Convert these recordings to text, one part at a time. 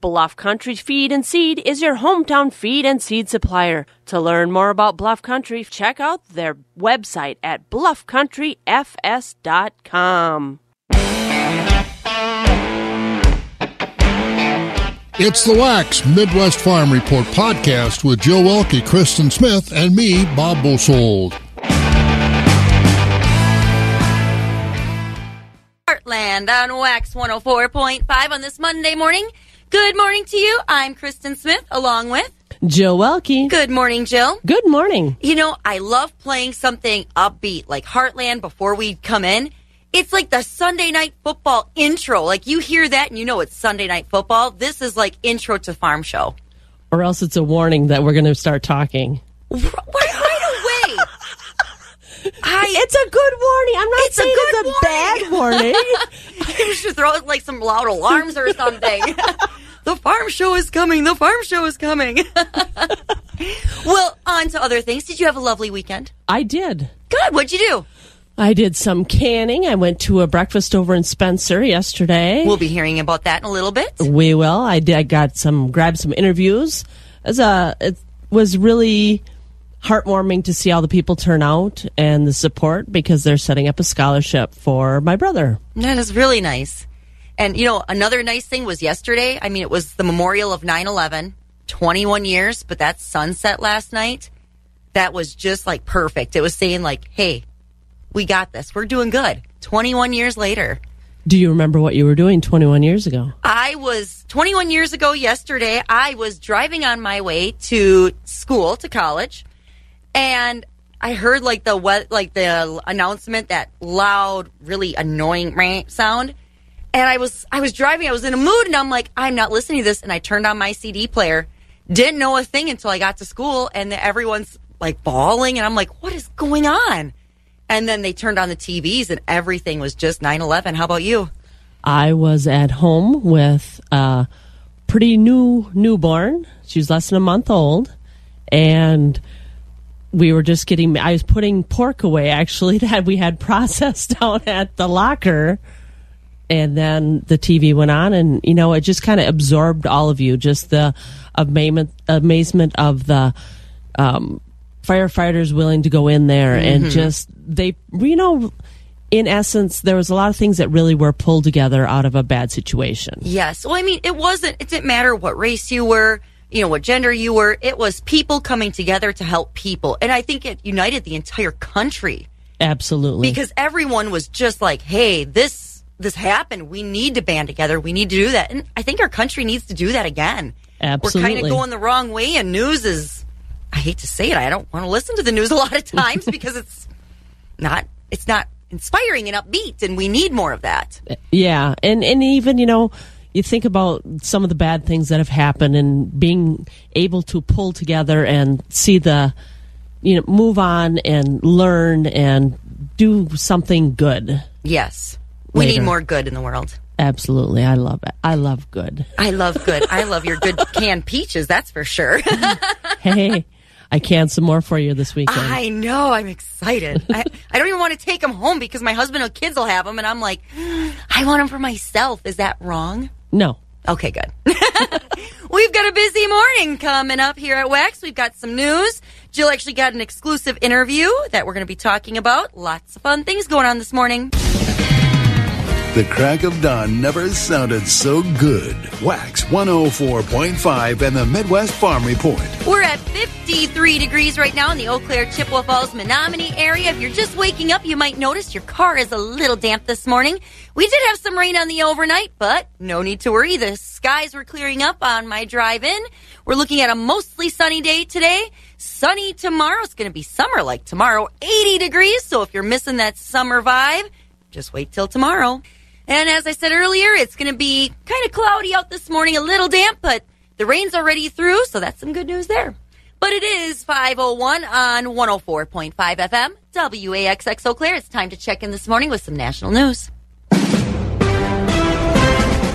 Bluff Country Feed and Seed is your hometown feed and seed supplier. To learn more about Bluff Country, check out their website at bluffcountryfs.com. It's the Wax Midwest Farm Report podcast with Joe Welke, Kristen Smith, and me, Bob Bosold. Heartland on Wax 104.5 on this Monday morning. Good morning to you. I'm Kristen Smith along with Jill Welke. Good morning, Jill. Good morning. You know, I love playing something upbeat like Heartland before we come in. It's like the Sunday night football intro. Like you hear that and you know it's Sunday night football. This is like intro to farm show. Or else it's a warning that we're going to start talking. Away. I, It's a good warning. I'm not It's a saying good it's a bad warning. I should throw like some loud alarms or something. the farm show is coming. The farm show is coming. well, on to other things. Did you have a lovely weekend? I did. Good. What'd you do? I did some canning. I went to a breakfast over in Spencer yesterday. We'll be hearing about that in a little bit. We will. I did. I got some, grabbed some interviews. As a, it was really heartwarming to see all the people turn out and the support because they're setting up a scholarship for my brother. That is really nice. And, you know, another nice thing was yesterday. I mean, it was the memorial of 9 11, 21 years, but that sunset last night, that was just like perfect. It was saying, like, hey, we got this. We're doing good. 21 years later. Do you remember what you were doing 21 years ago? I was 21 years ago yesterday. I was driving on my way to school, to college, and I heard like the what, like the announcement, that loud, really annoying meh sound. And I was, I was driving. I was in a mood, and I'm like, I'm not listening to this. And I turned on my CD player. Didn't know a thing until I got to school, and everyone's like bawling, and I'm like, what is going on? And then they turned on the TVs, and everything was just 9/11. How about you? I was at home with a pretty new newborn. She was less than a month old. And we were just getting, I was putting pork away actually that we had processed down at the locker. And then the TV went on, and you know, it just kind of absorbed all of you. Just the amazement, amazement of the um, firefighters willing to go in there, and just they, you know, in essence, there was a lot of things that really were pulled together out of a bad situation. Yes. Well, I mean, it wasn't, it didn't matter what race you were, you know, what gender you were. It was people coming together to help people. And I think it united the entire country Absolutely. because everyone was just like, hey, this, this happened. We need to band together. We need to do that. And I think our country needs to do that again. Absolutely. We're kind of going the wrong way and news is, I hate to say it. I don't want to listen to the news a lot of times because it's not, it's not inspiring and upbeat and we need more of that. Yeah, and and even you know, you think about some of the bad things that have happened, and being able to pull together and see the, you know, move on and learn and do something good. Yes. We Later. need more good in the world. Absolutely, I love it. I love good. I love good. I love your good canned peaches, that's for sure. Hey, I canned some more for you this weekend. I know. I'm excited. I, I don't even want to take them home because my husband and kids will have them. And I'm like, I want them for myself. Is that wrong? No, Okay, good. We've got a busy morning coming up here at Wax. We've got some news. Jill actually got an exclusive interview that we're going to be talking about. Lots of fun things going on this morning. The crack of dawn never sounded so good. Wax 104.5 and the Midwest Farm Report. We're at 53 degrees right now in the Eau Claire, Chippewa Falls, Menominee area. If you're just waking up, you might notice your car is a little damp this morning. We did have some rain on the overnight, but no need to worry. The skies were clearing up on my drive in. We're looking at a mostly sunny day today. Sunny tomorrow. It's going to be summer like tomorrow, 80 degrees. So if you're missing that summer vibe, just wait till tomorrow. And as I said earlier, it's going to be kind of cloudy out this morning, a little damp, but the rain's already through, so that's some good news there. But it is 501 on 104.5 FM, WAXX Eau Claire. It's time to check in this morning with some national news.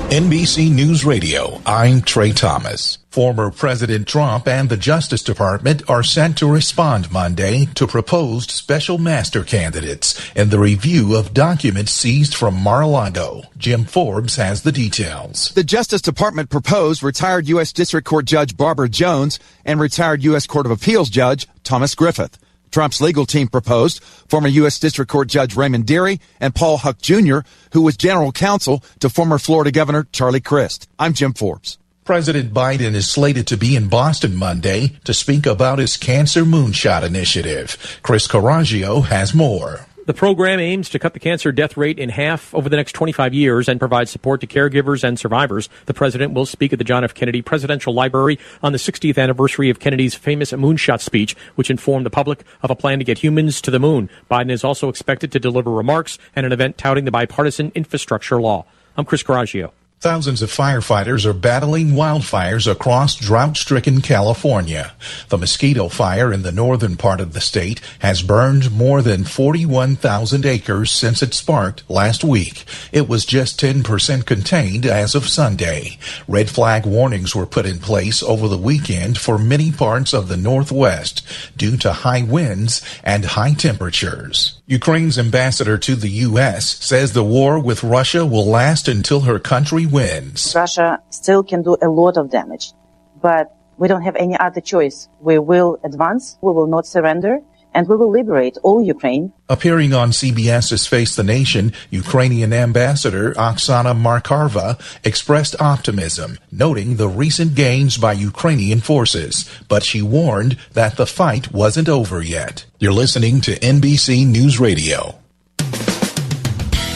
NBC News Radio, I'm Trey Thomas. Former President Trump and the Justice Department are sent to respond Monday to proposed special master candidates in the review of documents seized from Mar-a-Lago. Jim Forbes has the details. The Justice Department proposed retired U.S. District Court Judge Barbara Jones and retired U.S. Court of Appeals Judge Thomas Griffith. Trump's legal team proposed former U.S. District Court Judge Raymond Dearie and Paul Huck Jr., who was general counsel to former Florida Governor Charlie Crist. I'm Jim Forbes. President Biden is slated to be in Boston Monday to speak about his cancer moonshot initiative. Chris Caraggio has more. The program aims to cut the cancer death rate in half over the next 25 years and provide support to caregivers and survivors. The president will speak at the John F. Kennedy Presidential Library on the 60th anniversary of Kennedy's famous moonshot speech, which informed the public of a plan to get humans to the moon. Biden is also expected to deliver remarks at an event touting the bipartisan infrastructure law. I'm Chris Caraggio. Thousands of firefighters are battling wildfires across drought stricken California. The mosquito fire in the northern part of the state has burned more than 41,000 acres since it sparked last week. It was just 10% contained as of Sunday. Red flag warnings were put in place over the weekend for many parts of the northwest due to high winds and high temperatures. Ukraine's ambassador to the U.S. says the war with Russia will last until her country wins. Russia still can do a lot of damage, but we don't have any other choice. We will advance, we will not surrender, and we will liberate all Ukraine. Appearing on CBS's Face the Nation, Ukrainian ambassador Oksana Markarova expressed optimism, noting the recent gains by Ukrainian forces, but she warned that the fight wasn't over yet. You're listening to NBC News Radio.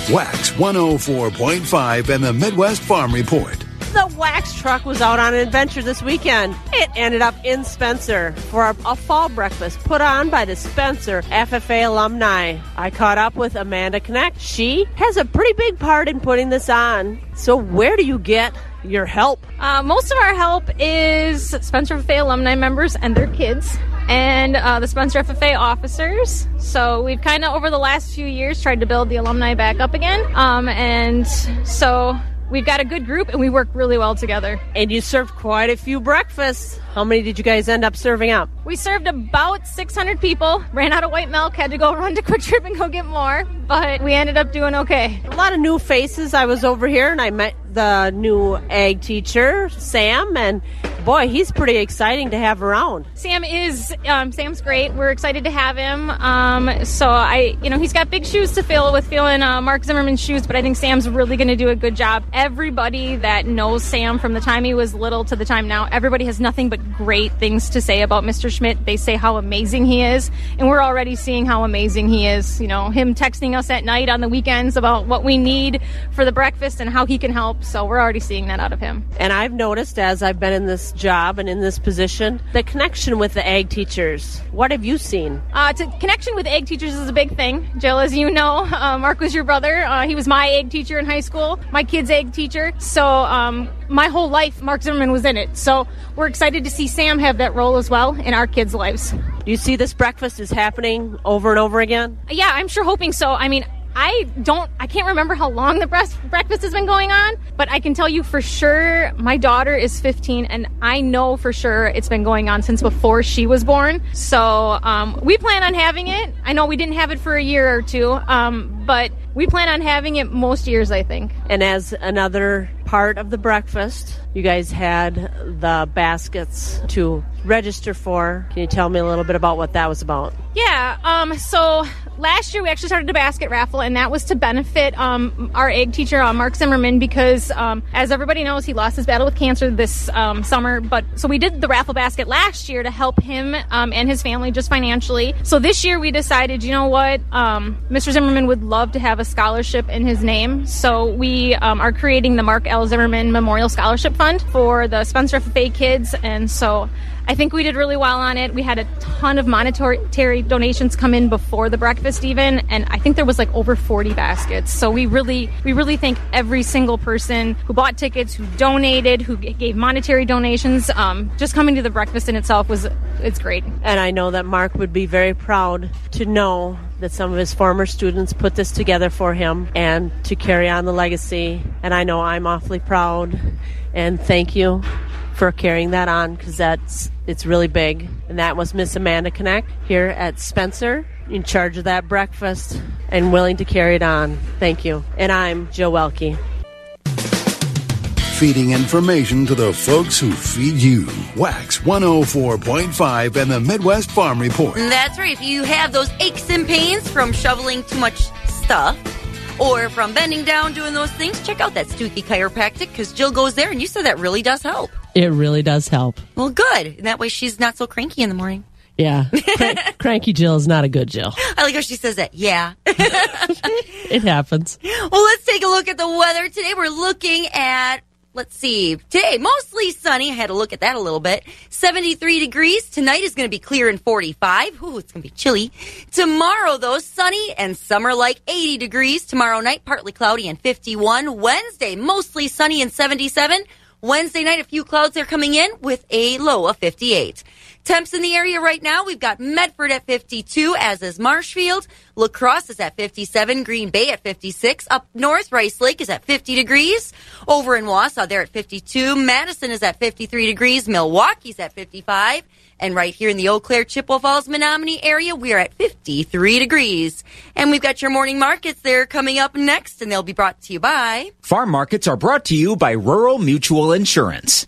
Wax 104.5 and the Midwest Farm Report. The wax truck was out on an adventure this weekend. It ended up in Spencer for a, a, fall breakfast put on by the Spencer FFA alumni. I caught up with Amanda Connect. She has a pretty big part in putting this on. So, where do you get your help? Uh, most of our help is Spencer FFA alumni members and their kids and uh, the Spencer FFA officers. So we've kind of over the last few years tried to build the alumni back up again. Um, and so we've got a good group and we work really well together. And you served quite a few breakfasts. How many did you guys end up serving up? We served about 600 people, ran out of white milk, had to go run to Kwik Trip and go get more, but we ended up doing okay. A lot of new faces. I was over here and I met the new ag teacher, Sam, and boy, he's pretty exciting to have around. Sam is um, Sam's great. We're excited to have him. Um, so I, you know, he's got big shoes to fill with filling uh, Mark Zimmerman's shoes, but I think Sam's really going to do a good job. Everybody that knows Sam from the time he was little to the time now, everybody has nothing but great things to say about Mr. Schmidt. They say how amazing he is, and we're already seeing how amazing he is. You know, him texting us at night on the weekends about what we need for the breakfast and how he can help. So we're already seeing that out of him. And I've noticed as I've been in this job and in this position, the connection with the ag teachers. What have you seen? Uh, to, connection with ag teachers is a big thing. Jill, as you know, uh, Mark was your brother. Uh, he was my ag teacher in high school, my kid's ag teacher. So um, my whole life, Mark Zimmerman was in it. So we're excited to see Sam have that role as well in our kids' lives. Do you see this breakfast is happening over and over again? Yeah, I'm sure hoping so. I mean, I don't, I can't remember how long the breakfast has been going on, but I can tell you for sure my daughter is 15 and I know for sure it's been going on since before she was born. So um, we plan on having it. I know we didn't have it for a year or two, um, but we plan on having it most years, I think. And as another part of the breakfast, you guys had the baskets to register for. Can you tell me a little bit about what that was about? Yeah. Um, so last year we actually started a basket raffle, and that was to benefit um, our egg teacher, uh, Mark Zimmerman, because um, as everybody knows, he lost his battle with cancer this um, summer. But so we did the raffle basket last year to help him um, and his family just financially. So this year we decided, you know what, um, Mr. Zimmerman would love to have a scholarship in his name, so we um, are creating the Mark L. Zimmerman Memorial Scholarship Fund for the Spencer FFA kids, and so. I think we did really well on it. We had a ton of monetary donations come in before the breakfast even, and I think there was like over 40 baskets. So we really we really thank every single person who bought tickets, who donated, who gave monetary donations. Um, just coming to the breakfast in itself was it's great. And I know that Mark would be very proud to know that some of his former students put this together for him and to carry on the legacy. And I know I'm awfully proud and thank you for carrying that on because that's it's really big. And that was Miss Amanda Connect here at Spencer in charge of that breakfast and willing to carry it on. Thank you. And I'm Joe Welke. Feeding information to the folks who feed you. Wax 104.5 and the Midwest Farm Report. That's right. If you have those aches and pains from shoveling too much stuff, or from bending down doing those things, check out that Stuthy Chiropractic because Jill goes there and you said that really does help. It really does help. Well, good. And that way she's not so cranky in the morning. Yeah. Crank, cranky Jill is not a good Jill. I like how she says that. Yeah. it happens. Well, let's take a look at the weather. Today we're looking at let's see. Today, mostly sunny. I had to look at that a little bit. 73 degrees. Tonight is going to be clear and 45. Ooh, it's going to be chilly. Tomorrow, though, sunny and summer like 80 degrees. Tomorrow night, partly cloudy and 51. Wednesday, mostly sunny and 77. Wednesday night, a few clouds are coming in with a low of 58. Temps in the area right now, we've got Medford at 52, as is Marshfield. La Crosse is at 57, Green Bay at 56. Up north, Rice Lake is at 50 degrees. Over in Wausau, they're at 52. Madison is at 53 degrees. Milwaukee's at 55. And right here in the Eau Claire, Chippewa Falls, Menominee area, we are at 53 degrees. And we've got your morning markets there coming up next, and they'll be brought to you by. Farm markets are brought to you by Rural Mutual Insurance.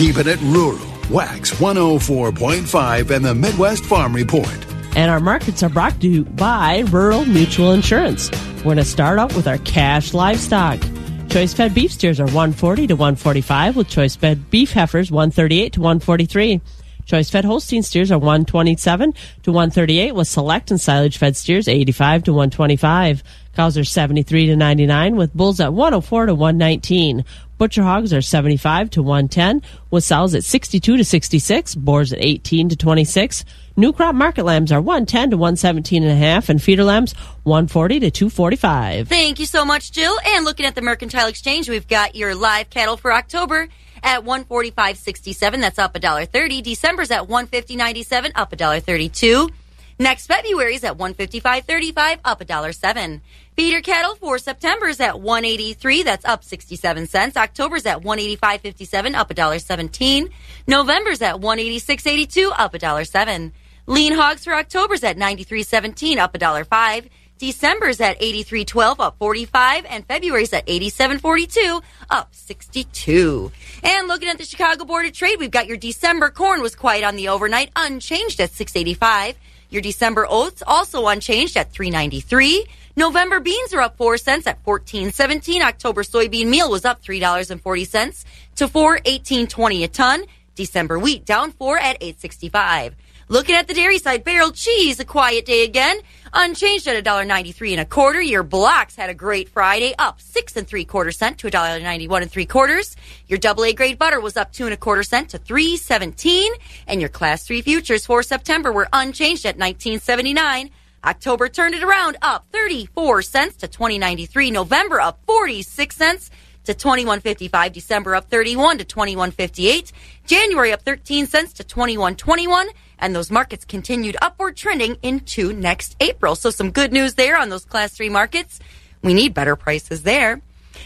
Keeping it rural. Wax 104.5 and the Midwest Farm Report. And our markets are brought to you by Rural Mutual Insurance. We're going to start out with our cash livestock. Choice fed beef steers are 140 to 145 with choice fed beef heifers 138 to 143. Choice fed Holstein steers are 127 to 138 with select and silage fed steers 85 to 125. Cows are 73 to 99 with bulls at 104 to 119. Butcher hogs are 75 to 110 with sows at 62 to 66, boars at 18 to 26. New crop market lambs are 110 to 117 and a half and feeder lambs 140 to 245. Thank you so much, Jill. And looking at the Mercantile Exchange, we've got your live cattle for October at 145.67. That's up a dollar thirty. December's at 150.97, up a dollar thirty-two. Next February's at 155.35, up a dollar seven. Feeder cattle for September's at 183, that's up 67 cents. October's at 185.57, up a dollar 17. November's at 186.82, up a dollar seven. Lean hogs for October's at 93.17, up a dollar five. December's at 83.12, up 45, and February's at 87.42, up 62. And looking at the Chicago Board of Trade, we've got your December corn was quiet on the overnight, unchanged at 685. Your December oats also unchanged at 393. November beans are up 4 cents at 14.17. October soybean meal was up $3.40 to 4.1820 a ton. December wheat down 4 at 8.65. Looking at the dairy side, barrel cheese, a quiet day again, unchanged at $1.93 and a quarter. Your blocks had a great Friday, up six and three quarter cent to $1.91 and three quarters. Your double A grade butter was up two and a quarter cent to 3.17, and your class three futures for September were unchanged at 19.79. October turned it around, up 34 cents to 20.93. November up 46 cents to 21.55. December up 31 to 21.58. January up 13 cents to 21.21. And those markets continued upward trending into next April. So some good news there on those class three markets. We need better prices there. And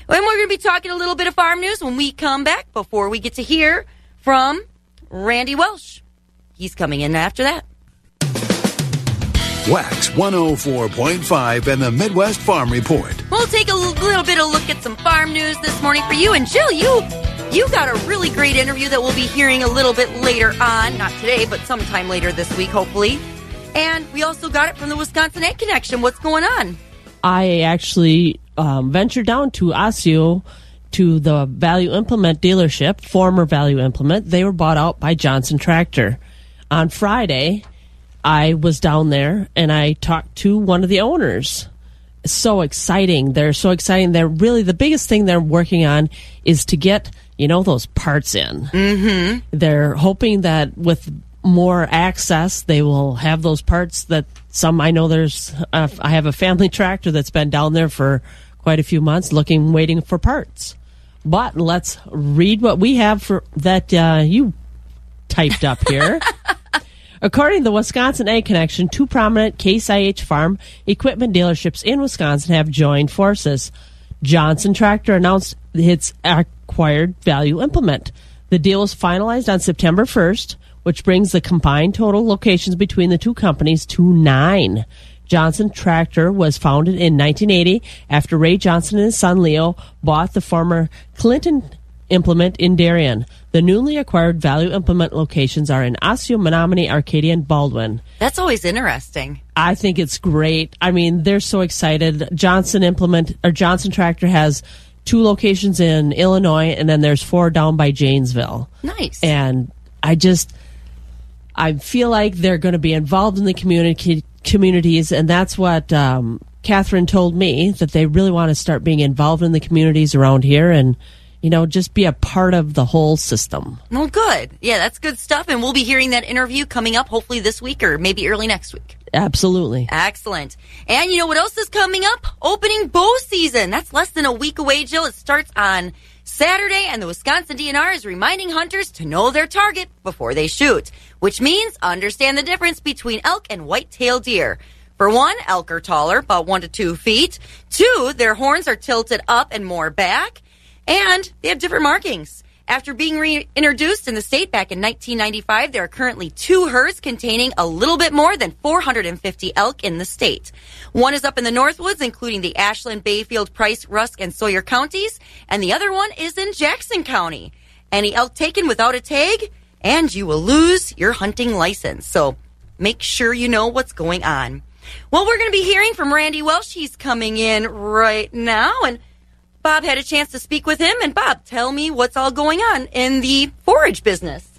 we're going to be talking a little bit of farm news when we come back before we get to hear from Randy Welch. He's coming in after that. Wax 104.5 and the Midwest Farm Report. We'll take a little bit of look at some farm news this morning for you. And Jill, you you got a really great interview that we'll be hearing a little bit later on. Not today, but sometime later this week, hopefully. And we also got it from the Wisconsin Ag Connection. What's going on? I actually um, ventured down to Osseo to the Value Implement dealership, former Value Implement. They were bought out by Johnson Tractor. On Friday, I was down there and I talked to one of the owners. So exciting. They're so exciting. They're really the biggest thing they're working on is to get, you know, those parts in. Mm-hmm. They're hoping that with more access, they will have those parts that some I know there's, uh, I have a family tractor that's been down there for quite a few months looking, waiting for parts. But let's read what we have for that uh, you typed up here. According to the Wisconsin Ag Connection, two prominent Case IH farm equipment dealerships in Wisconsin have joined forces. Johnson Tractor announced its acquired value implement. The deal was finalized on September 1st, which brings the combined total locations between the two companies to nine. Johnson Tractor was founded in 1980 after Ray Johnson and his son Leo bought the former Clinton implement in Darien. The newly acquired value implement locations are in Osseo, Menominee, Arcadia, and Baldwin. That's always interesting. I think it's great. I mean, they're so excited. Johnson Implement or Johnson Tractor has two locations in Illinois, and then there's four down by Janesville. Nice. And I just, I feel like they're going to be involved in the community communities, and that's what um, Catherine told me that they really want to start being involved in the communities around here and you know, just be a part of the whole system. Well, good. Yeah, that's good stuff. And we'll be hearing that interview coming up hopefully this week or maybe early next week. Absolutely. Excellent. And you know what else is coming up? Opening bow season. That's less than a week away, Jill. It starts on Saturday, and the Wisconsin DNR is reminding hunters to know their target before they shoot, which means understand the difference between elk and white-tailed deer. For one, elk are taller, about one to two feet. Two, their horns are tilted up and more back and they have different markings. After being reintroduced in the state back in 1995, there are currently two herds containing a little bit more than 450 elk in the state. One is up in the Northwoods, including the Ashland, Bayfield, Price, Rusk, and Sawyer counties, and the other one is in Jackson County. Any elk taken without a tag, and you will lose your hunting license. So make sure you know what's going on. Well, we're going to be hearing from Randy Welch. He's coming in right now, and Bob had a chance to speak with him. And Bob, tell me what's all going on in the forage business.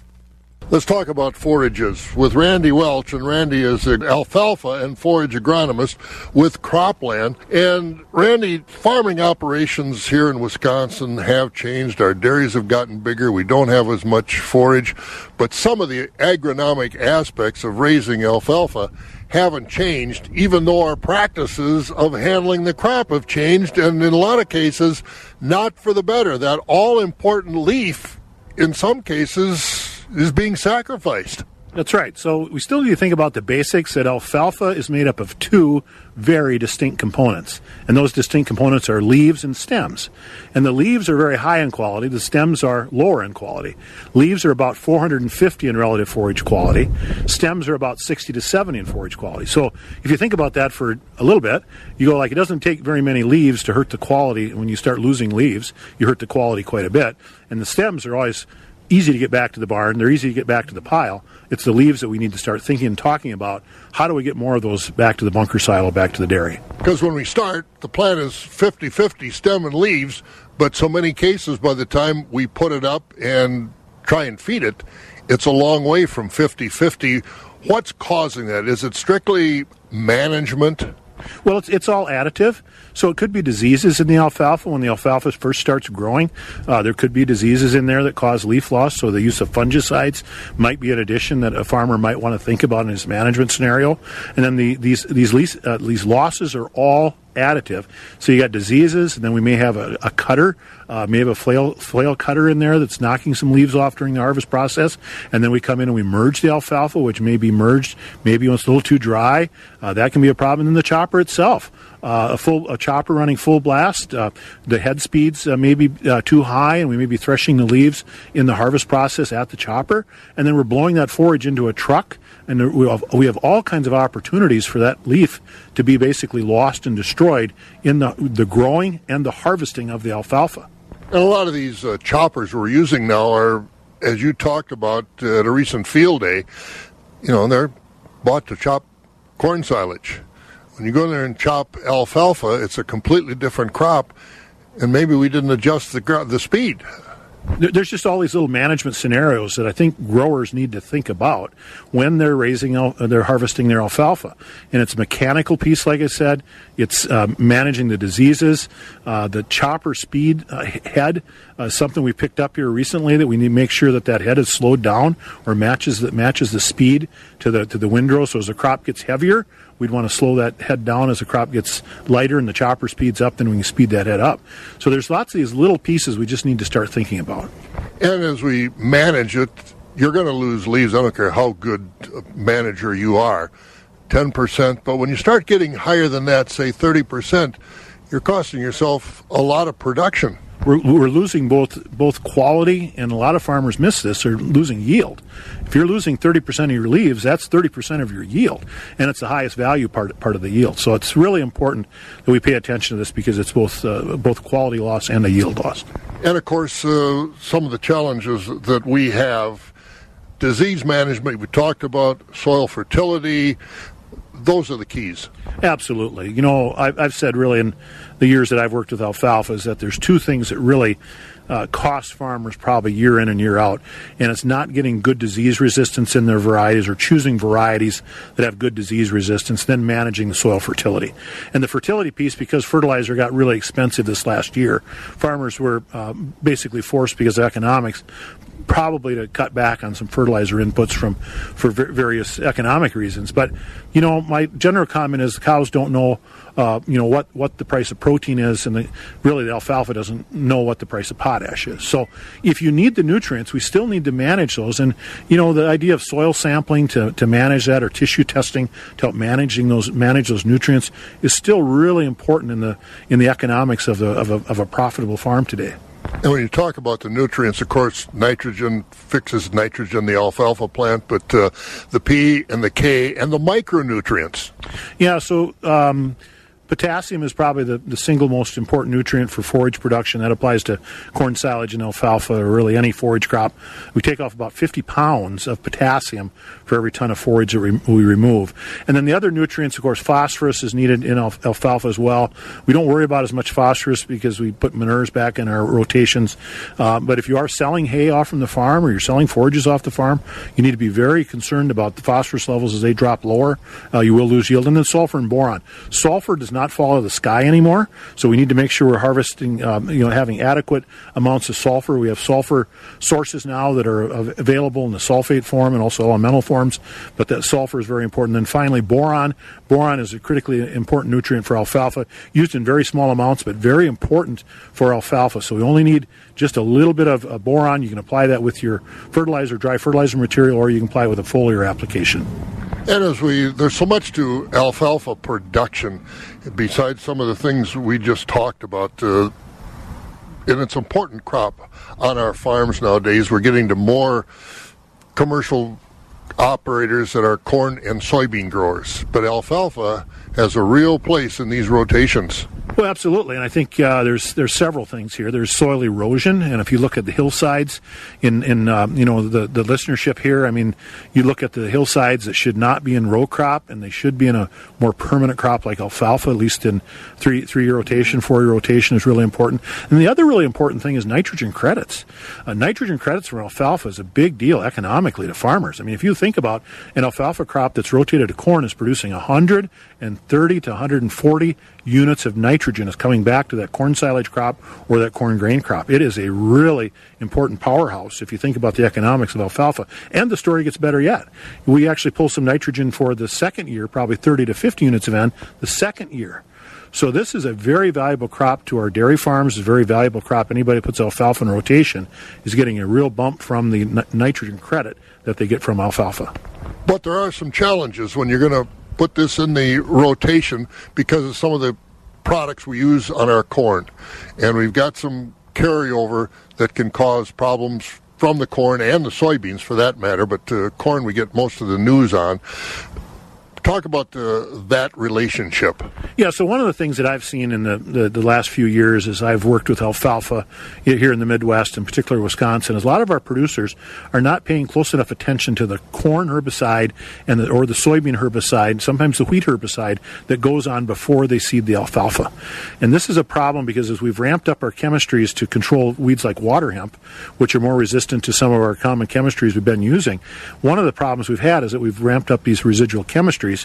Let's talk about forages with Randy Welch, and Randy is an alfalfa and forage agronomist with Croplan. And Randy, farming operations here in Wisconsin have changed. Our dairies have gotten bigger. We don't have as much forage, but some of the agronomic aspects of raising alfalfa haven't changed, even though our practices of handling the crop have changed, and in a lot of cases, not for the better. That all important leaf, in some cases, is being sacrificed. That's right. So we still need to think about the basics that alfalfa is made up of two very distinct components. And those distinct components are leaves and stems. And the leaves are very high in quality, the stems are lower in quality. Leaves are about 450 in relative forage quality, stems are about 60 to 70 in forage quality. So if you think about that for a little bit, you go like it doesn't take very many leaves to hurt the quality. When you start losing leaves, you hurt the quality quite a bit. And the stems are always easy to get back to the barn, they're easy to get back to the pile. It's the leaves that we need to start thinking and talking about. How do we get more of those back to the bunker silo, back to the dairy? Because when we start, the plant is 50 50 stem and leaves, but so many cases by the time we put it up and try and feed it, it's a long way from 50 50. What's causing that? Is it strictly management Well, it's, it's all additive. So it could be diseases in the alfalfa when the alfalfa first starts growing. Uh, there could be diseases in there that cause leaf loss. So the use of fungicides might be an addition that a farmer might want to think about in his management scenario. And then the, these these lease, uh, these losses are all additive. So you got diseases, and then we may have a, a cutter, uh, may have a flail, flail cutter in there that's knocking some leaves off during the harvest process, and then we come in and we merge the alfalfa, which may be merged, maybe when it's a little too dry. Uh, that can be a problem in the chopper itself. Uh, a full a chopper running full blast, uh, the head speeds uh, may be uh, too high, and we may be threshing the leaves in the harvest process at the chopper, and then we're blowing that forage into a truck and we have, we have all kinds of opportunities for that leaf to be basically lost and destroyed in the, the growing and the harvesting of the alfalfa. And a lot of these uh, choppers we're using now are, as you talked about uh, at a recent field day, you know, they're bought to chop corn silage. When you go in there and chop alfalfa, it's a completely different crop, and maybe we didn't adjust the, the speed there's just all these little management scenarios that I think growers need to think about when they're raising, they're harvesting their alfalfa. And it's a mechanical piece, like I said. It's uh, managing the diseases, uh, the chopper speed uh, head, uh, something we picked up here recently that we need to make sure that that head is slowed down or matches that matches the speed to the to the windrow. So as the crop gets heavier, we'd want to slow that head down as the crop gets lighter and the chopper speeds up, then we can speed that head up. So there's lots of these little pieces we just need to start thinking about. And as we manage it, you're going to lose leaves. I don't care how good a manager you are, 10%. But when you start getting higher than that, say 30%, you're costing yourself a lot of production we're, we're losing both both quality and a lot of farmers miss this are losing yield. If you're losing 30% of your leaves that's 30% of your yield and it's the highest value part part of the yield. So it's really important that we pay attention to this because it's both uh, both quality loss and a yield loss. And of course uh, some of the challenges that we have disease management we talked about soil fertility those are the keys. Absolutely. You know I've, I've said really in the years that I've worked with alfalfa is that there's two things that really uh, cost farmers probably year in and year out, and it's not getting good disease resistance in their varieties or choosing varieties that have good disease resistance, then managing the soil fertility. And the fertility piece, because fertilizer got really expensive this last year, farmers were uh, basically forced because of economics probably to cut back on some fertilizer inputs from for various economic reasons. But you know, my general comment is the cows don't know uh, you know what what the price of protein is, and the, really the alfalfa doesn't know what the price of potash is. So if you need the nutrients, we still need to manage those. And you know the idea of soil sampling to, to manage that, or tissue testing to help managing those manage those nutrients is still really important in the in the economics of, the, of, a, of a profitable farm today. And when you talk about the nutrients, of course, nitrogen fixes nitrogen, the alfalfa plant, but uh, the P and the K and the micronutrients. Yeah, so um, Potassium is probably the, the single most important nutrient for forage production. That applies to corn silage and alfalfa or really any forage crop. We take off about 50 pounds of potassium for every ton of forage that we, we remove. And then the other nutrients, of course, phosphorus is needed in alfalfa as well. We don't worry about as much phosphorus because we put manures back in our rotations. Uh, but if you are selling hay off from the farm or you're selling forages off the farm, you need to be very concerned about the phosphorus levels as they drop lower. Uh, you will lose yield. And then sulfur and boron. Sulfur does not fall out of the sky anymore. So we need to make sure we're harvesting, um, you know, having adequate amounts of sulfur. We have sulfur sources now that are available in the sulfate form and also elemental forms, but that sulfur is very important. Then finally, boron. Boron is a critically important nutrient for alfalfa, used in very small amounts, but very important for alfalfa. So we only need just a little bit of uh, boron. You can apply that with your fertilizer, dry fertilizer material, or you can apply it with a foliar application. And as we, there's so much to alfalfa production, besides some of the things we just talked about. Uh, and it's an important crop on our farms nowadays. We're getting to more commercial operators that are corn and soybean growers, but alfalfa has a real place in these rotations. Well, absolutely, and I think uh, there's there's several things here. There's soil erosion, and if you look at the hillsides, in in uh, you know the the listenership here, I mean, you look at the hillsides that should not be in row crop, and they should be in a more permanent crop like alfalfa, at least in three three year rotation, four year rotation is really important. And the other really important thing is nitrogen credits. Uh, nitrogen credits for alfalfa is a big deal economically to farmers. I mean, if you think about an alfalfa crop that's rotated to corn is producing 130 to 140 units of nitrogen is coming back to that corn silage crop or that corn grain crop. It is a really important powerhouse if you think about the economics of alfalfa. And the story gets better yet. We actually pull some nitrogen for the second year, probably 30 to 50 units of N, the second year. So this is a very valuable crop to our dairy farms. It's a very valuable crop. Anybody puts alfalfa in rotation is getting a real bump from the nitrogen credit that they get from alfalfa. But there are some challenges when you're going to put this in the rotation because of some of the products we use on our corn. And we've got some carryover that can cause problems from the corn and the soybeans for that matter, but uh, corn we get most of the news on talk about the, that relationship. Yeah, so one of the things that I've seen in the, the, the, last few years as I've worked with alfalfa here in the Midwest, in particular Wisconsin, is a lot of our producers are not paying close enough attention to the corn herbicide and the, or the soybean herbicide, sometimes the wheat herbicide that goes on before they seed the alfalfa. And this is a problem because as we've ramped up our chemistries to control weeds like water hemp, which are more resistant to some of our common chemistries we've been using, one of the problems we've had is that we've ramped up these residual chemistries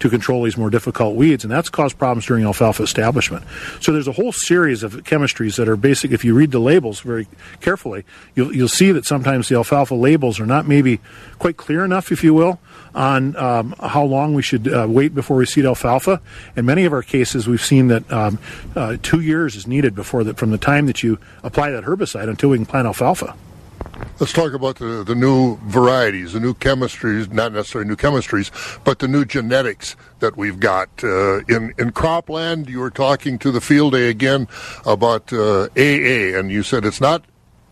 to control these more difficult weeds, and that's caused problems during alfalfa establishment. So there's a whole series of chemistries that are basic. If you read the labels very carefully, you'll, you'll see that sometimes the alfalfa labels are not maybe quite clear enough, if you will, on um, how long we should uh, wait before we seed alfalfa. In many of our cases, we've seen that um, uh, two years is needed before that from the time that you apply that herbicide until we can plant alfalfa. Let's talk about the, the new varieties, the new chemistries, not necessarily new chemistries, but the new genetics that we've got. Uh, in, in Croplan, you were talking to the field day again about uh, AA, and you said it's not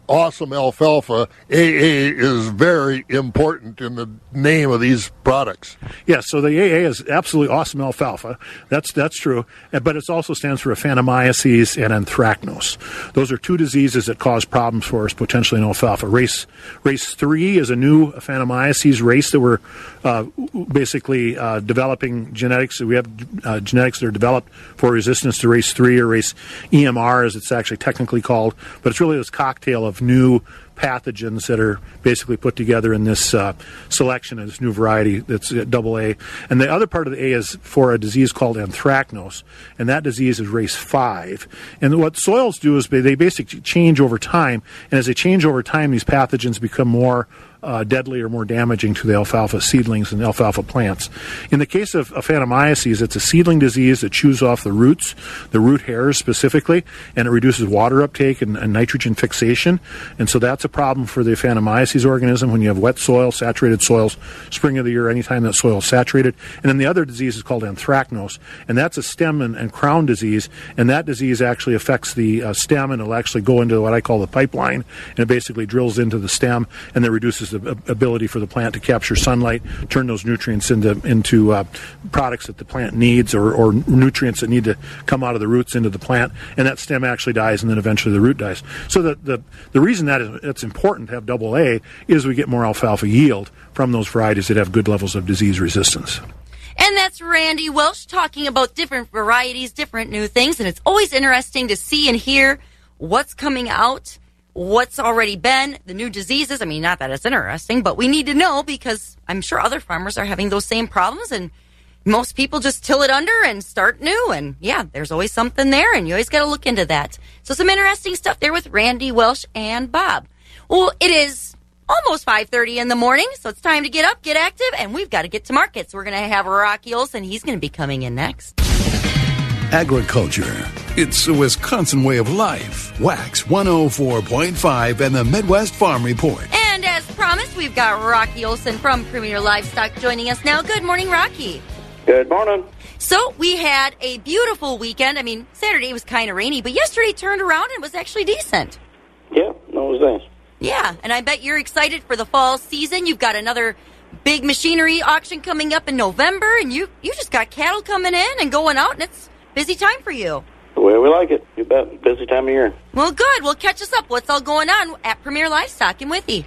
awesome alfalfa, AA is very important in the name of these products. Yes, so the AA is absolutely awesome alfalfa. That's that's true, but it also stands for Aphanomyces and anthracnose. Those are two diseases that cause problems for us potentially in alfalfa. Race race three is a new Aphanomyces race that we're uh, basically uh, developing genetics. We have uh, genetics that are developed for resistance to race three or race EMR, as it's actually technically called, but it's really this cocktail of new pathogens that are basically put together in this uh, selection of this new variety that's double A. And the other part of the A is for a disease called anthracnose, and that disease is race five. And what soils do is they basically change over time, and as they change over time, these pathogens become more uh, deadly or more damaging to the alfalfa seedlings and alfalfa plants. In the case of Aphanomyces, it's a seedling disease that chews off the roots, the root hairs specifically, and it reduces water uptake and, and nitrogen fixation. And so that's a problem for the Aphanomyces organism when you have wet soil, saturated soils, spring of the year, anytime that soil is saturated. And then the other disease is called anthracnose, and that's a stem and, and crown disease, and that disease actually affects the uh, stem and it'll actually go into what I call the pipeline, and it basically drills into the stem and then reduces ability for the plant to capture sunlight, turn those nutrients into into uh, products that the plant needs, or, or nutrients that need to come out of the roots into the plant, and that stem actually dies, and then eventually the root dies. So the the, the reason that is, it's important to have double A is we get more alfalfa yield from those varieties that have good levels of disease resistance. And that's Randy Welch talking about different varieties, different new things, and it's always interesting to see and hear what's coming out what's already been, the new diseases. I mean, not that it's interesting, but we need to know because I'm sure other farmers are having those same problems and most people just till it under and start new. And yeah, there's always something there and you always got to look into that. So some interesting stuff there with Randy Welch and Bob. Well, it is almost 5.30 in the morning, so it's time to get up, get active, and we've got to get to market. So we're going to have Rocky Olson. He's going to be coming in next. Agriculture. It's a Wisconsin way of life. Wax 104.5 and the Midwest Farm Report. And as promised, we've got Rocky Olson from Premier Livestock joining us now. Good morning, Rocky. Good morning. So we had a beautiful weekend. I mean, Saturday was kind of rainy, but yesterday turned around and was actually decent. Yeah, that was nice. Yeah, and I bet you're excited for the fall season. You've got another big machinery auction coming up in November, and you you just got cattle coming in and going out, and it's busy time for you. way we like it. You bet. Busy time of year. Well, good. Well, catch us up. What's all going on at Premier Livestock in Withee?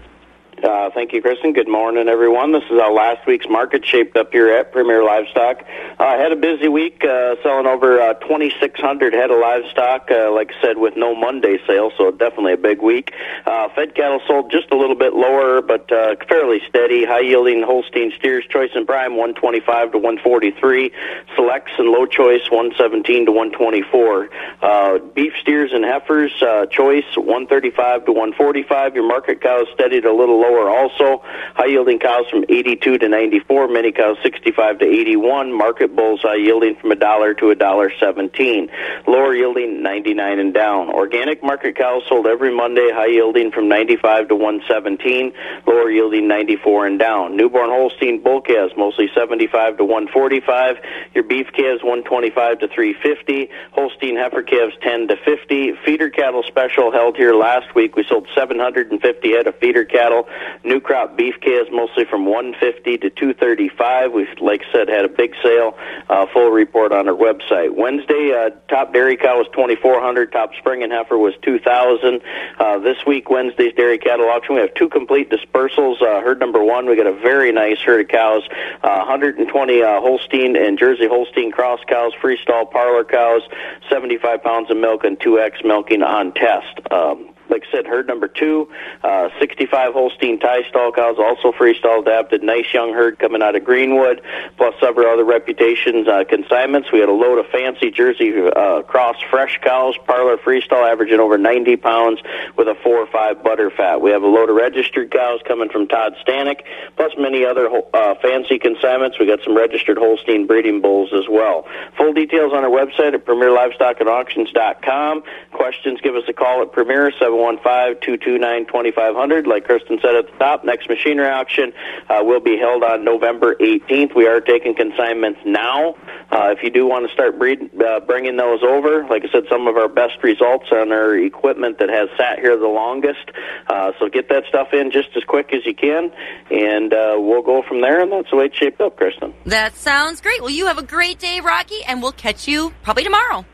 Uh, thank you, Kristen. Good morning, everyone. This is our last week's market shaped up here at Premier Livestock. Uh, had a busy week, uh, selling over uh, 2,600 head of livestock, uh, like I said, with no Monday sale, so definitely a big week. Uh, fed cattle sold just a little bit lower, but uh, fairly steady. High yielding Holstein steers, choice and prime, 125 to 143. Selects and low choice, 117 to 124. Uh, beef steers and heifers, uh, choice, 135 to 145. Your market cows steadied a little lower also. High yielding cows from 82 to 94. Many cows 65 to 81. Market bulls high yielding from a dollar to a dollar 17. Lower yielding 99 and down. Organic market cows sold every Monday. High yielding from 95 to 117. Lower yielding 94 and down. Newborn Holstein bull calves mostly 75 to 145. Your beef calves 125 to 350. Holstein heifer calves 10 to 50. Feeder cattle special held here last week. We sold 750 head of feeder cattle. New crop beef calves mostly from 150 to 235. We, like I said, had a big sale. Uh, full report on our website. Wednesday, uh, top dairy cow was 2,400. Top spring and heifer was 2,000. Uh, this week, Wednesday's dairy cattle auction, we have two complete dispersals. Uh, herd number one, we got a very nice herd of cows. Uh, 120 uh, Holstein and Jersey Holstein cross cows, freestall parlor cows, 75 pounds of milk, and 2X milking on test. Um, like I said, herd number two, uh, 65 Holstein tie stall cows, also freestall adapted. Nice young herd coming out of Greenwood, plus several other reputations, uh, consignments. We had a load of fancy Jersey uh, cross fresh cows, parlor freestall, averaging over 90 pounds with a four or five butter fat. We have a load of registered cows coming from Todd Stanek, plus many other uh, fancy consignments. We got some registered Holstein breeding bulls as well. Full details on our website at premierlivestockandauctions.com. Questions, give us a call at Premier 715-229-2500. Like Kristen said at the top, next machinery auction uh, will be held on November 18th. We are taking consignments now. Uh, if you do want to start breed, uh, bringing those over, like I said, some of our best results on our equipment that has sat here the longest. Uh, so get that stuff in just as quick as you can, and uh, we'll go from there. And that's the way it's shaped up, Kristen. That sounds great. Well, you have a great day, Rocky, and we'll catch you probably tomorrow.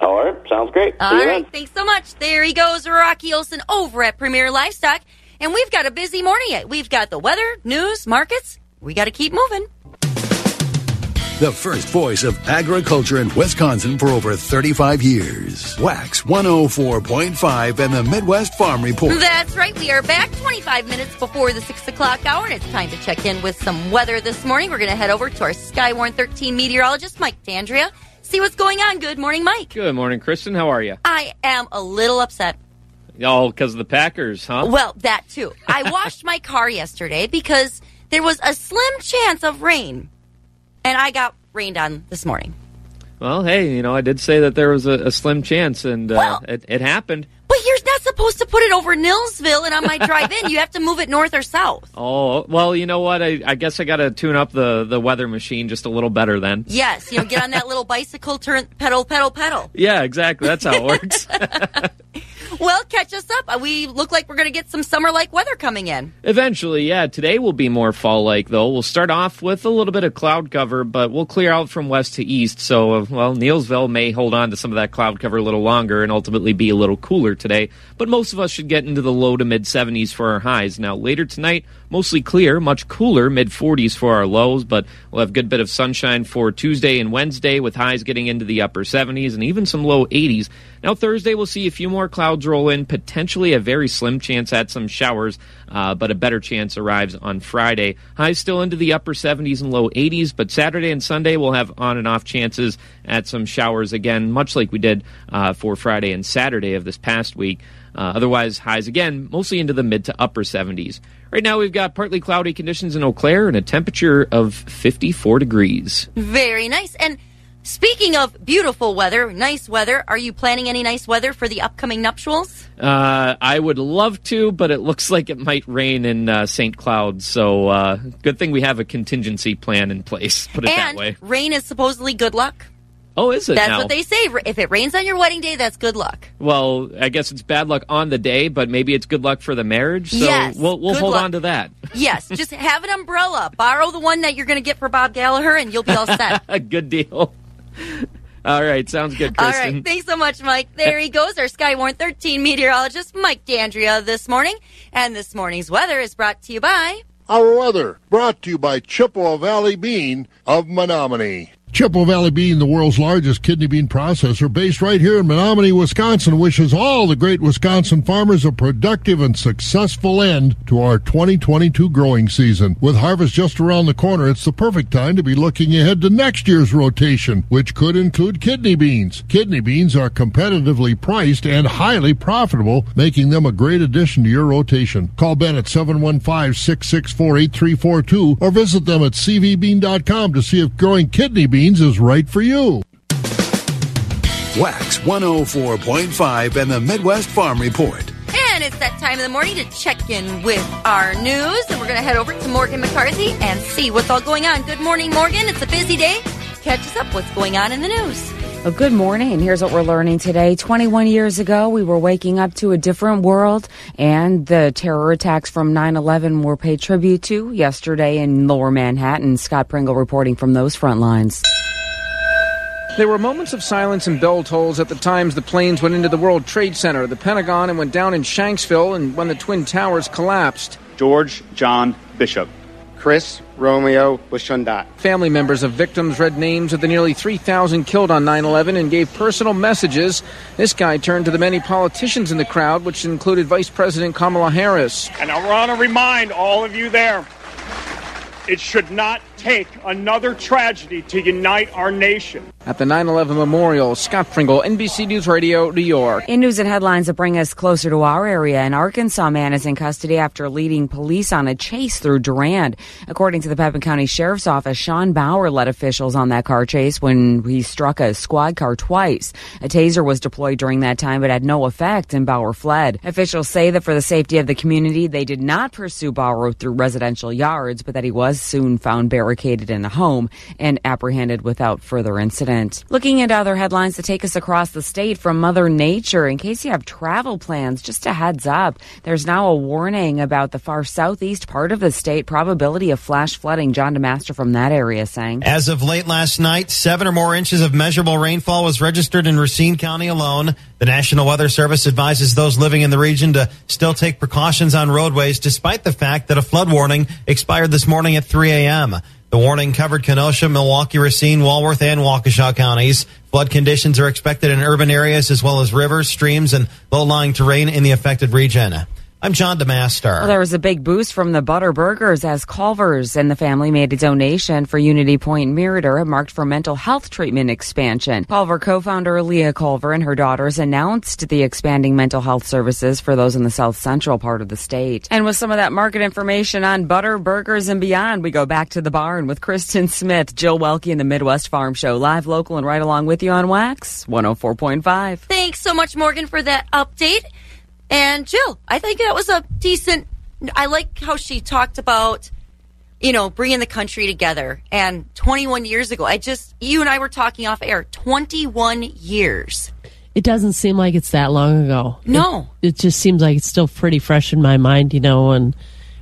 All right, sounds great. All See right, then. thanks so much. There he goes, Rocky Olson over at Premier Livestock. And we've got a busy morning yet. We've got the weather, news, markets. We got to keep moving. The first voice of agriculture in Wisconsin for over 35 years. Wax 104.5 and the Midwest Farm Report. That's right. We are back 25 minutes before the 6 o'clock hour, and it's time to check in with some weather this morning. We're going to head over to our Skywarn 13 meteorologist, Mike D'Andrea, see what's going on. Good morning, Mike. Good morning, Kristen. How are you? I am a little upset. Oh, because of the Packers, huh? Well, that too. I washed my car yesterday because there was a slim chance of rain, and I got rained on this morning. Well, hey, you know, I did say that there was a, a slim chance, and uh, it, it happened. But you're not supposed to put it over Neillsville and on my drive in. You have to move it north or south. Oh, well, you know what? I, I guess I got to tune up the, the weather machine just a little better then. Yes, you know, get on that little bicycle, turn pedal, pedal, pedal. Yeah, exactly. That's how it works. Well, catch us up. We look like we're going to get some summer like weather coming in. Eventually, yeah. Today will be more fall like, though. We'll start off with a little bit of cloud cover, but we'll clear out from west to east. So, uh, well, Neillsville may hold on to some of that cloud cover a little longer and ultimately be a little cooler today. But most of us should get into the low to mid 70s for our highs. Now, later tonight, mostly clear, much cooler, mid 40s for our lows, but we'll have a good bit of sunshine for Tuesday and Wednesday with highs getting into the upper 70s and even some low 80s. Now, Thursday, we'll see a few more clouds roll in, potentially a very slim chance at some showers, uh, but a better chance arrives on Friday. Highs still into the upper 70s and low 80s, but Saturday and Sunday we'll have on and off chances at some showers again, much like we did uh, for Friday and Saturday of this past week. Uh, otherwise, highs again, mostly into the mid to upper 70s. Right now, we've got partly cloudy conditions in Eau Claire and a temperature of 54 degrees. Very nice. And speaking of beautiful weather, nice weather, are you planning any nice weather for the upcoming nuptials? Uh, I would love to, but it looks like it might rain in uh, St. Cloud. So, uh, good thing we have a contingency plan in place. Put it and that way. rain is supposedly good luck. Oh, is it That's now? what they say. If it rains on your wedding day, that's good luck. Well, I guess it's bad luck on the day, but maybe it's good luck for the marriage. So Yes, we'll we'll hold luck. on to that. Yes, just have an umbrella. Borrow the one that you're going to get for Bob Gallagher, and you'll be all set. A good deal. All right, sounds good, All Kristen. right, thanks so much, Mike. There he goes, our Skywarn 13 meteorologist, Mike D'Andrea, this morning. And this morning's weather is brought to you by. Our weather brought to you by Chippewa Valley Bean of Menomonie. Chippewa Valley Bean, the world's largest kidney bean processor, based right here in Menomonie, Wisconsin, wishes all the great Wisconsin farmers a productive and successful end to our 2022 growing season. With harvest just around the corner, it's the perfect time to be looking ahead to next year's rotation, which could include kidney beans. Kidney beans are competitively priced and highly profitable, making them a great addition to your rotation. Call Ben at 715-664-8342 or visit them at cvbean.com to see if growing kidney beans is right for you. Wax 104.5 and the Midwest Farm Report. And it's that time of the morning to check in with our news. And we're going to head over to Morgan McCarthy and see what's all going on. Good morning, Morgan. It's a busy day. Catch us up what's going on in the news. Well, good morning. Here's what we're learning today. 21 years ago, we were waking up to a different world, and the terror attacks from 9 11 were paid tribute to yesterday in lower Manhattan. Scott Pringle reporting from those front lines. There were moments of silence and bell tolls at the times the planes went into the World Trade Center, the Pentagon, and went down in Shanksville, and when the Twin Towers collapsed. George John Bishop. Chris Romeo Bushundat. Family members of victims read names of the nearly 3,000 killed on 9 11 and gave personal messages. This guy turned to the many politicians in the crowd, which included Vice President Kamala Harris. And I want to remind all of you there it should not take another tragedy to unite our nation. At the 9 11 memorial, Scott Pringle, NBC News Radio, New York. In news and headlines that bring us closer to our area, an Arkansas man is in custody after leading police on a chase through Durand. According to the Pepin County Sheriff's Office, Sean Bauer led officials on that car chase when he struck a squad car twice. A taser was deployed during that time but had no effect and Bauer fled. Officials say that for the safety of the community, they did not pursue Bauer through residential yards, but that he was soon found barricaded in a home and apprehended without further incident. Looking at other headlines to take us across the state from Mother Nature, in case you have travel plans, just a heads up, there's now a warning about the far southeast part of the state, probability of flash flooding. John DeMaster from that area saying. As of late last night, seven or more inches of measurable rainfall was registered in Racine County alone. The National Weather Service advises those living in the region to still take precautions on roadways despite the fact that a flood warning expired this morning at 3 a.m. The warning covered Kenosha, Milwaukee, Racine, Walworth, and Waukesha counties. Flood conditions are expected in urban areas as well as rivers, streams, and low-lying terrain in the affected region. I'm John DeMaster. Well, there was a big boost from the Butter Burgers as Culver's and the family made a donation for Unity Point Meriter, marked for mental health treatment expansion. Culver co-founder Lea Culver and her daughters announced the expanding mental health services for those in the south central part of the state. And with some of that market information on Butter Burgers and beyond, we go back to the barn with Kristen Smith, Jill Welke, and the Midwest Farm Show, live, local, and right along with you on Wax 104.5. Thanks so much, Morgan, for that update. And Jill, I think that was a decent. I like how she talked about, you know, bringing the country together. And 21 years ago, I just, you and I were talking off air, 21 years. It doesn't seem like it's that long ago. No. It, it just seems like it's still pretty fresh in my mind, you know, and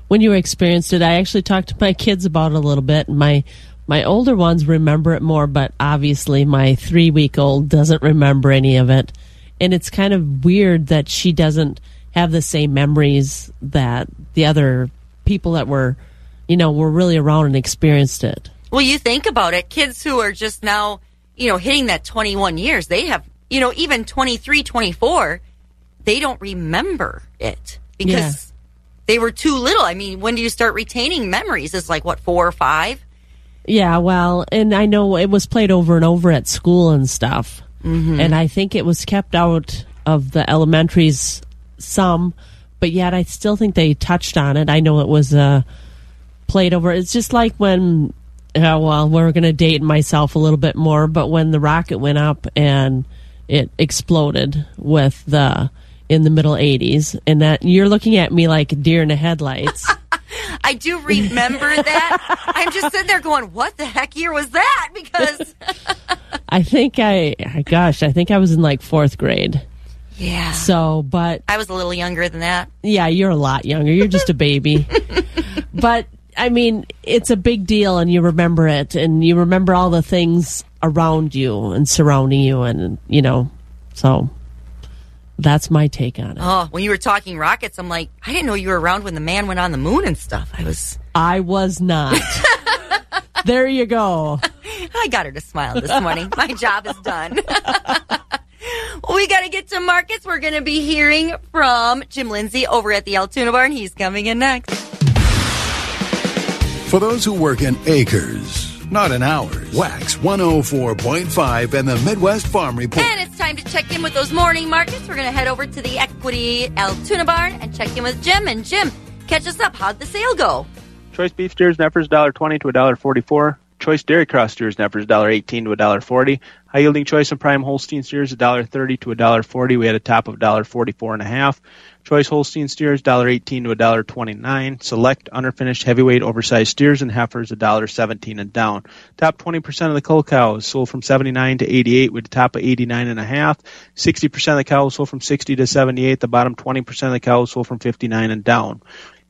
when you experienced it, I actually talked to my kids about it a little bit. My my older ones remember it more, but obviously my three week old doesn't remember any of it. And it's kind of weird that she doesn't have the same memories that the other people that were, you know, were really around and experienced it. Well, you think about it, kids who are just now, you know, hitting that 21 years, they have, you know, even 23, 24, they don't remember it because Yeah. they were too little. I mean, when do you start retaining memories? It's like, what, four or five? Yeah, well, and I know it was played over and over at school and stuff. Mhm. And I think it was kept out of the elementaries some, but yet I still think they touched on it. I know it was uh, played over. It's just like when, uh, well, we're going to date myself a little bit more, but when the rocket went up and it exploded with the in the middle 80s and that you're looking at me like deer in the headlights I do remember that. I'm just sitting there going, what the heck year was that? Because, I think I, gosh, I think I was in like fourth grade. yeah. So, but I was a little younger than that. yeah, you're a lot younger. You're just a baby. but I mean, it's a big deal, and you remember it, and you remember all the things around you and surrounding you, and you know, so that's my take on it. Oh, when you were talking rockets, I'm like, I didn't know you were around when the man went on the moon and stuff. I was. I was not. there you go. I got her to smile this morning. My job is done. we got to get to markets. We're going to be hearing from Jim Lindsay over at the Altoona Barn. He's coming in next. For those who work in acres, not in hours, Wax 104.5 and the Midwest Farm Report. And it's time to check in with those morning markets. We're going to head over to the Equity Altoona Barn and check in with Jim. And Jim, catch us up. How'd the sale go? Choice beef steers and heifers $1.20 to $1.44. Choice dairy cross steers and heifers $1.18 to $1.40. High yielding choice and prime Holstein steers $1.30 to $1.40. We had a top of $1.44 and a half. Choice Holstein steers $1.18 to $1.29. Select underfinished heavyweight oversized steers and heifers $1.17 and down. Top 20% of the cull cows sold from 79 to 88 with a top of 89 and a 60% of the cows sold from 60 to 78. The bottom 20% of the cows sold from 59 and down.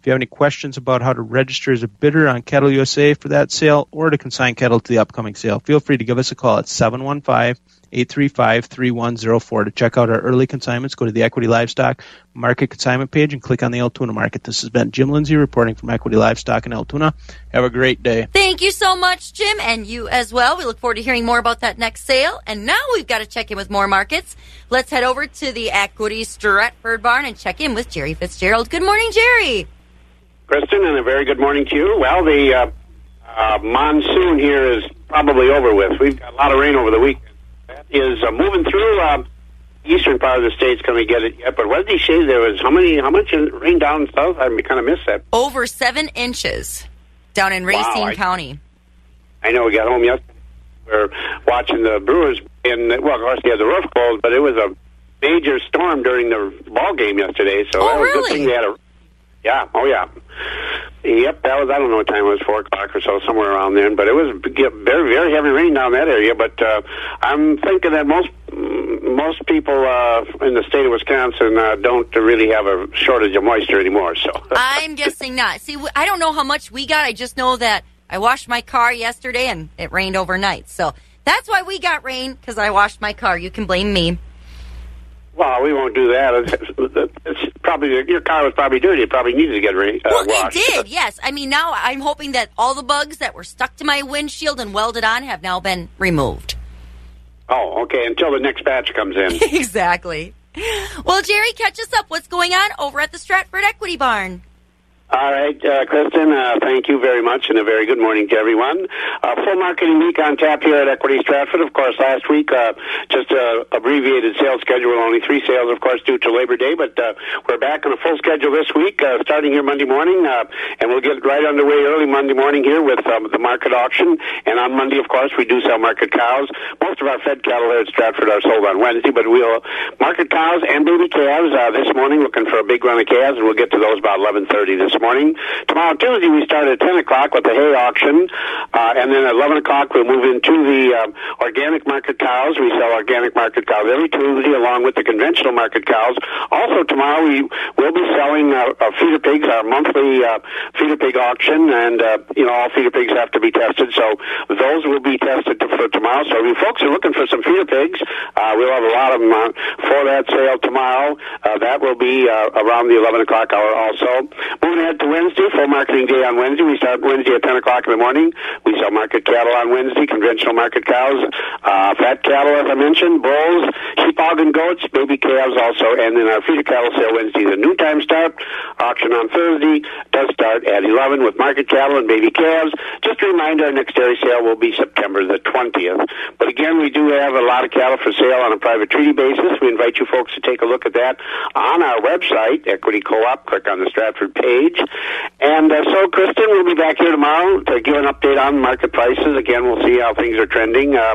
You have any questions about how to register as a bidder on Cattle USA for that sale or to consign cattle to the upcoming sale, feel free to give us a call at 715 835 3104. To check out our early consignments, go to the Equity Livestock Market Consignment page and click on the Altoona Market. This has been Jim Lindsay reporting from Equity Livestock in Altoona. Have a great day. Thank you so much, Jim, and you as well. We look forward to hearing more about that next sale. And now we've got to check in with more markets. Let's head over to the Equity Stratford Barn and check in with Jerry Fitzgerald. Good morning, Jerry. Kristen, and a very good morning to you. Well, the uh, uh, monsoon here is probably over with. We've got a lot of rain over the weekend. That is uh, moving through uh, eastern part of the state's going to get it yet. But what did he say there was? How many? How much rain down south? I kind of missed that. Over seven inches down in Wow, Racine I- County. I know we got home yesterday. We were watching the Brewers, and well, of course they had the roof closed, but it was a major storm during the ball game yesterday. So Oh, that was a good thing they had a. Yeah. Oh, yeah. Yep. That was. I don't know what time it was. Four o'clock or so, somewhere around then. But it was very, very heavy rain down that area. But uh, I'm thinking that most most people uh, in the state of Wisconsin uh, don't really have a shortage of moisture anymore. So. I'm guessing not. See, I don't know how much we got. I just know that I washed my car yesterday and it rained overnight. So that's why we got rain because I washed my car. You can blame me. Well, we won't do that. It's, it's probably your car was probably dirty. It probably needed to get ra- uh, Well, washed. it did, yes. I mean, now I'm hoping that all the bugs that were stuck to my windshield and welded on have now been removed. Oh, okay. Until the next batch comes in. exactly. Well, Jerry, catch us up. What's going on over at the Stratford Equity Barn? All right, uh, Kristen, uh, thank you very much, and a very good morning to everyone. Uh, full marketing week on tap here at Equity Stratford. Of course, last week, uh, just a abbreviated sales schedule, only three sales, of course, due to Labor Day, but uh, we're back on a full schedule this week, uh, starting here Monday morning, uh, and we'll get right underway early Monday morning here with um, the market auction. And on Monday, of course, we do sell market cows. Most of our fed cattle here at Stratford are sold on Wednesday, but we'll market cows and baby calves uh, this morning, looking for a big run of calves, and we'll get to those about 11:30 this morning. Tomorrow, Tuesday, we start at 10 o'clock with the hay auction, uh, and then at 11 o'clock we'll move into the um, organic market cows. We sell organic market cows every Tuesday, along with the conventional market cows. Also, tomorrow we will be selling uh, uh, feeder pigs, our monthly uh, feeder pig auction, and uh, you know all feeder pigs have to be tested, so those will be tested for tomorrow. So, if you folks are looking for some feeder pigs, uh, we'll have a lot of them uh, for that sale tomorrow. Uh, that will be uh, around the 11 o'clock hour. Also, moving ahead to Wednesday, full marketing day on Wednesday. We start Wednesday at 10 o'clock in the morning. We sell market cattle on Wednesday, conventional market cows, uh, fat cattle, as I mentioned, bulls, sheep, hog, and goats, baby calves also, and then our feeder cattle sale Wednesday, the noontime start. Auction on Thursday does start at 11 with market cattle and baby calves. Just a reminder, our next dairy sale will be September the 20th. But again, we do have a lot of cattle for sale on a private treaty basis. We invite you folks to take a look at that on our website, Equity Co-op. Click on the Stratford page. And uh, so, Kristen, we'll be back here tomorrow to give an update on market prices. Again, we'll see how things are trending. Uh,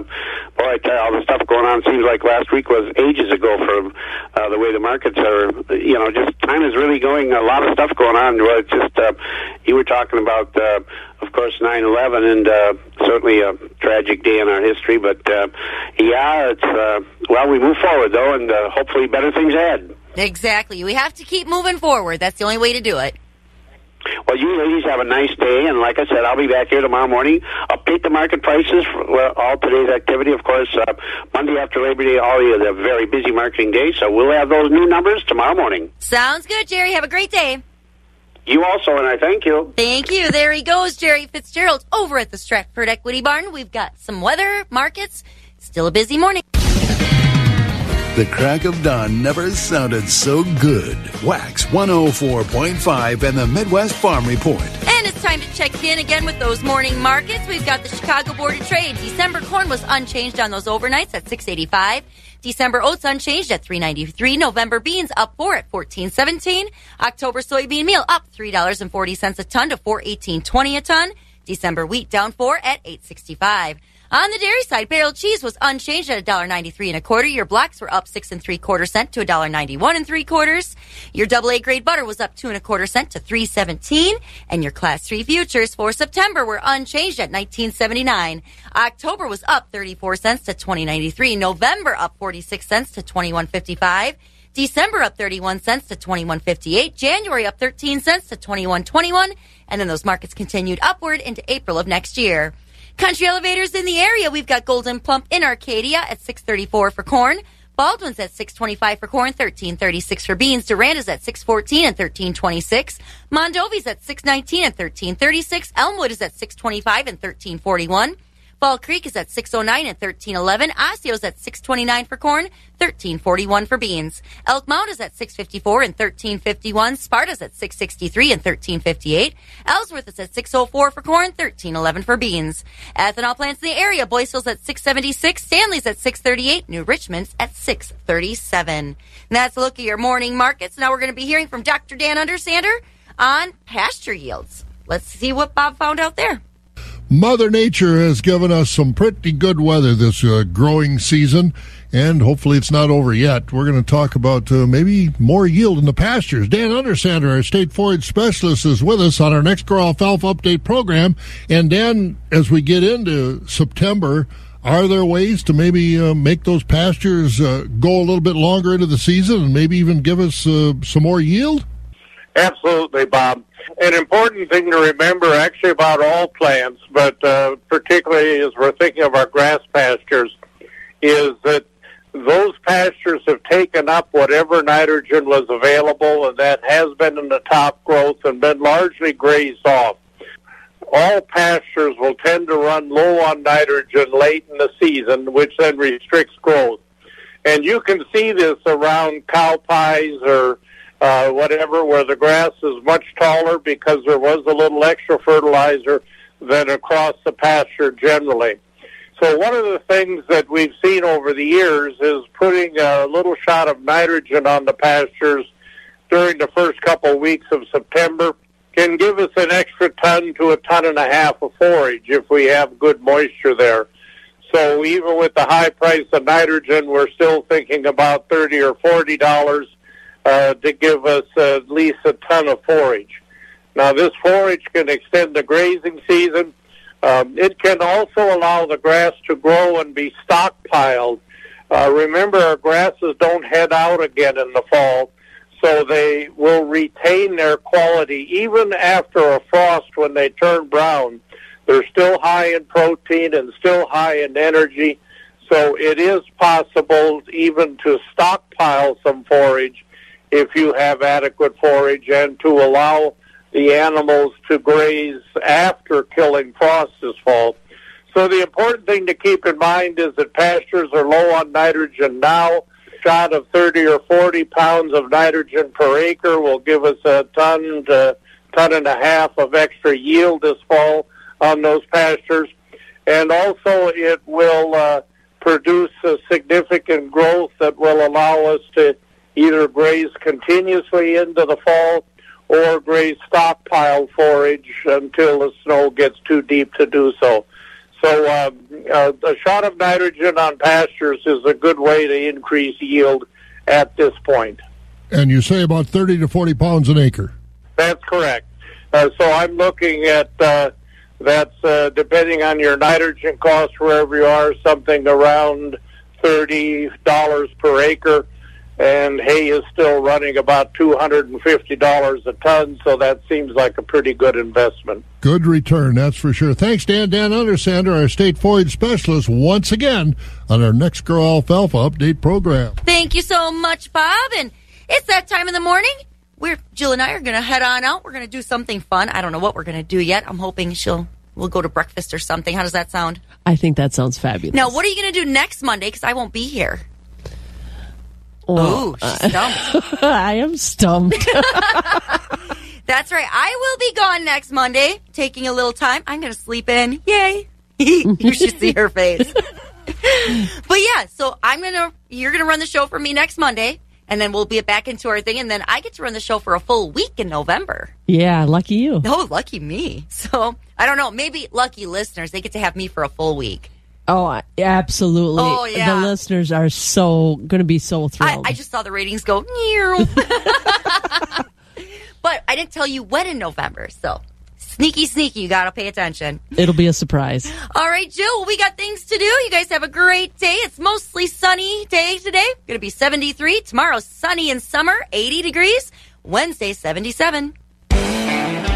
boy, I tell you, all the stuff going on seems like last week was ages ago for uh, the way the markets are. You know, just time is really going. A lot of stuff going on. Well, it's just uh, you were talking about, uh, of course, 9/11, and uh, certainly a tragic day in our history. But uh, yeah, it's uh, well, we move forward though, and uh, hopefully better things ahead. Exactly. We have to keep moving forward. That's the only way to do it. Well, you ladies have a nice day, and like I said, I'll be back here tomorrow morning. Update the market prices for all today's activity. Of course, uh, Monday after Labor Day, all is a very busy marketing day, so we'll have those new numbers tomorrow morning. Sounds good, Jerry. Have a great day. You also, and I thank you. Thank you. There he goes, Jerry Fitzgerald, over at the Stratford Equity Barn. We've got some weather, markets. Still a busy morning. The crack of dawn never sounded so good. Wax 104.5 and the Midwest Farm Report. And it's time to check in again with those morning markets. We've got the Chicago Board of Trade. December corn was unchanged on those overnights at 685. December oats unchanged at 393. November beans up 4 at 1417. October soybean meal up $3.40 a ton to 418.20 a ton. December wheat down 4 at 865. On the dairy side, barrel cheese was unchanged at $1.93 and a quarter. Your blocks were up six and three quarter cent to $1.91 and three quarters. Your double A grade butter was up two and a quarter cent to 317. And your class three futures for September were unchanged at 1979. October was up 34 cents to 2093. November up 46 cents to 2155. December up 31 cents to 21.58. January up 13 cents to 21.21. And then those markets continued upward into April of next year. Country elevators in the area. We've got Gold'n Plump in Arcadia at 634 for corn. Baldwin's at 625 for corn, 1336 for beans. Duranda's at 614 and 1326. Mondovi's at 619 and 1336. Elmwood is at 625 and 1341. Fall Creek is at 609 and 1311. Osseo's at 629 for corn, 1341 for beans. Elk Mound is at 654 and 1351. Sparta's at 663 and 1358. Ellsworth is at 604 for corn, 1311 for beans. Ethanol plants in the area. Boyceville's at 676. Stanley's at 638. New Richmond's at 637. And that's a look at your morning markets. Now we're going to be hearing from Dr. Dan Undersander on pasture yields. Let's see what Bob found out there. Mother Nature has given us some pretty good weather this uh, growing season, and hopefully it's not over yet. We're going to talk about uh, maybe more yield in the pastures. Dan Undersander, our state forage specialist, is with us on our next Grow Alfalfa Update program. And Dan, as we get into September, are there ways to maybe uh, make those pastures uh, go a little bit longer into the season and maybe even give us uh, some more yield? Absolutely, Bob. An important thing to remember, actually, about all plants, but uh, particularly as we're thinking of our grass pastures, is that those pastures have taken up whatever nitrogen was available, and that has been in the top growth and been largely grazed off. All pastures will tend to run low on nitrogen late in the season, which then restricts growth. And you can see this around cow pies or uh, whatever, where the grass is much taller because there was a little extra fertilizer than across the pasture generally. So one of the things that we've seen over the years is putting a little shot of nitrogen on the pastures during the first couple of weeks of September can give us an extra ton to a ton and a half of forage if we have good moisture there. So even with the high price of nitrogen, we're still thinking about thirty or forty dollars uh, to give us at least a ton of forage. Now, this forage can extend the grazing season. Um, it can also allow the grass to grow and be stockpiled. Uh, remember, our grasses don't head out again in the fall, so they will retain their quality even after a frost when they turn brown. They're still high in protein and still high in energy, so it is possible even to stockpile some forage if you have adequate forage and to allow the animals to graze after killing frost this fall. So the important thing to keep in mind is that pastures are low on nitrogen now. Shot of 30 or 40 pounds of nitrogen per acre will give us a ton to ton and a half of extra yield this fall on those pastures. And also it will uh, produce a significant growth that will allow us to either graze continuously into the fall or graze stockpile forage until the snow gets too deep to do so. So uh, uh, a shot of nitrogen on pastures is a good way to increase yield at this point. And you say about 30 to 40 pounds an acre. That's correct. Uh, so I'm looking at uh, that's uh, depending on your nitrogen cost wherever you are, something around thirty dollars per acre and hay is still running about $250 a ton, so that seems like a pretty good investment. Good return, that's for sure. Thanks, Dan. Dan Undersander, our state forage specialist, once again on our Next Grow Alfalfa Update program. Thank you so much, Bob. And it's that time in the morning. We're Jill and I are going to head on out. We're going to do something fun. I don't know what we're going to do yet. I'm hoping she'll we'll go to breakfast or something. How does that sound? I think that sounds fabulous. Now, what are you going to do next Monday? Because I won't be here. Well, Ooh, oh. she's stumped. I am stumped. That's right. I will be gone next Monday, taking a little time. I'm going to sleep in. Yay. you should see her face. but yeah, so I'm going to, you're going to run the show for me next Monday, and then we'll be back into our thing, and then I get to run the show for a full week in November. yeah, lucky you. Oh, lucky me. So I don't know. Maybe lucky listeners, they get to have me for a full week. Oh, absolutely. Oh, yeah. The listeners are so going to be so I, thrilled. I just saw the ratings go, but I didn't tell you when in November. So sneaky, sneaky, you got to pay attention. It'll be a surprise. All right, Jill, we got things to do. You guys have a great day. It's mostly sunny day today. Going to be 73. Tomorrow, sunny and summer, 80 degrees. Wednesday, 77.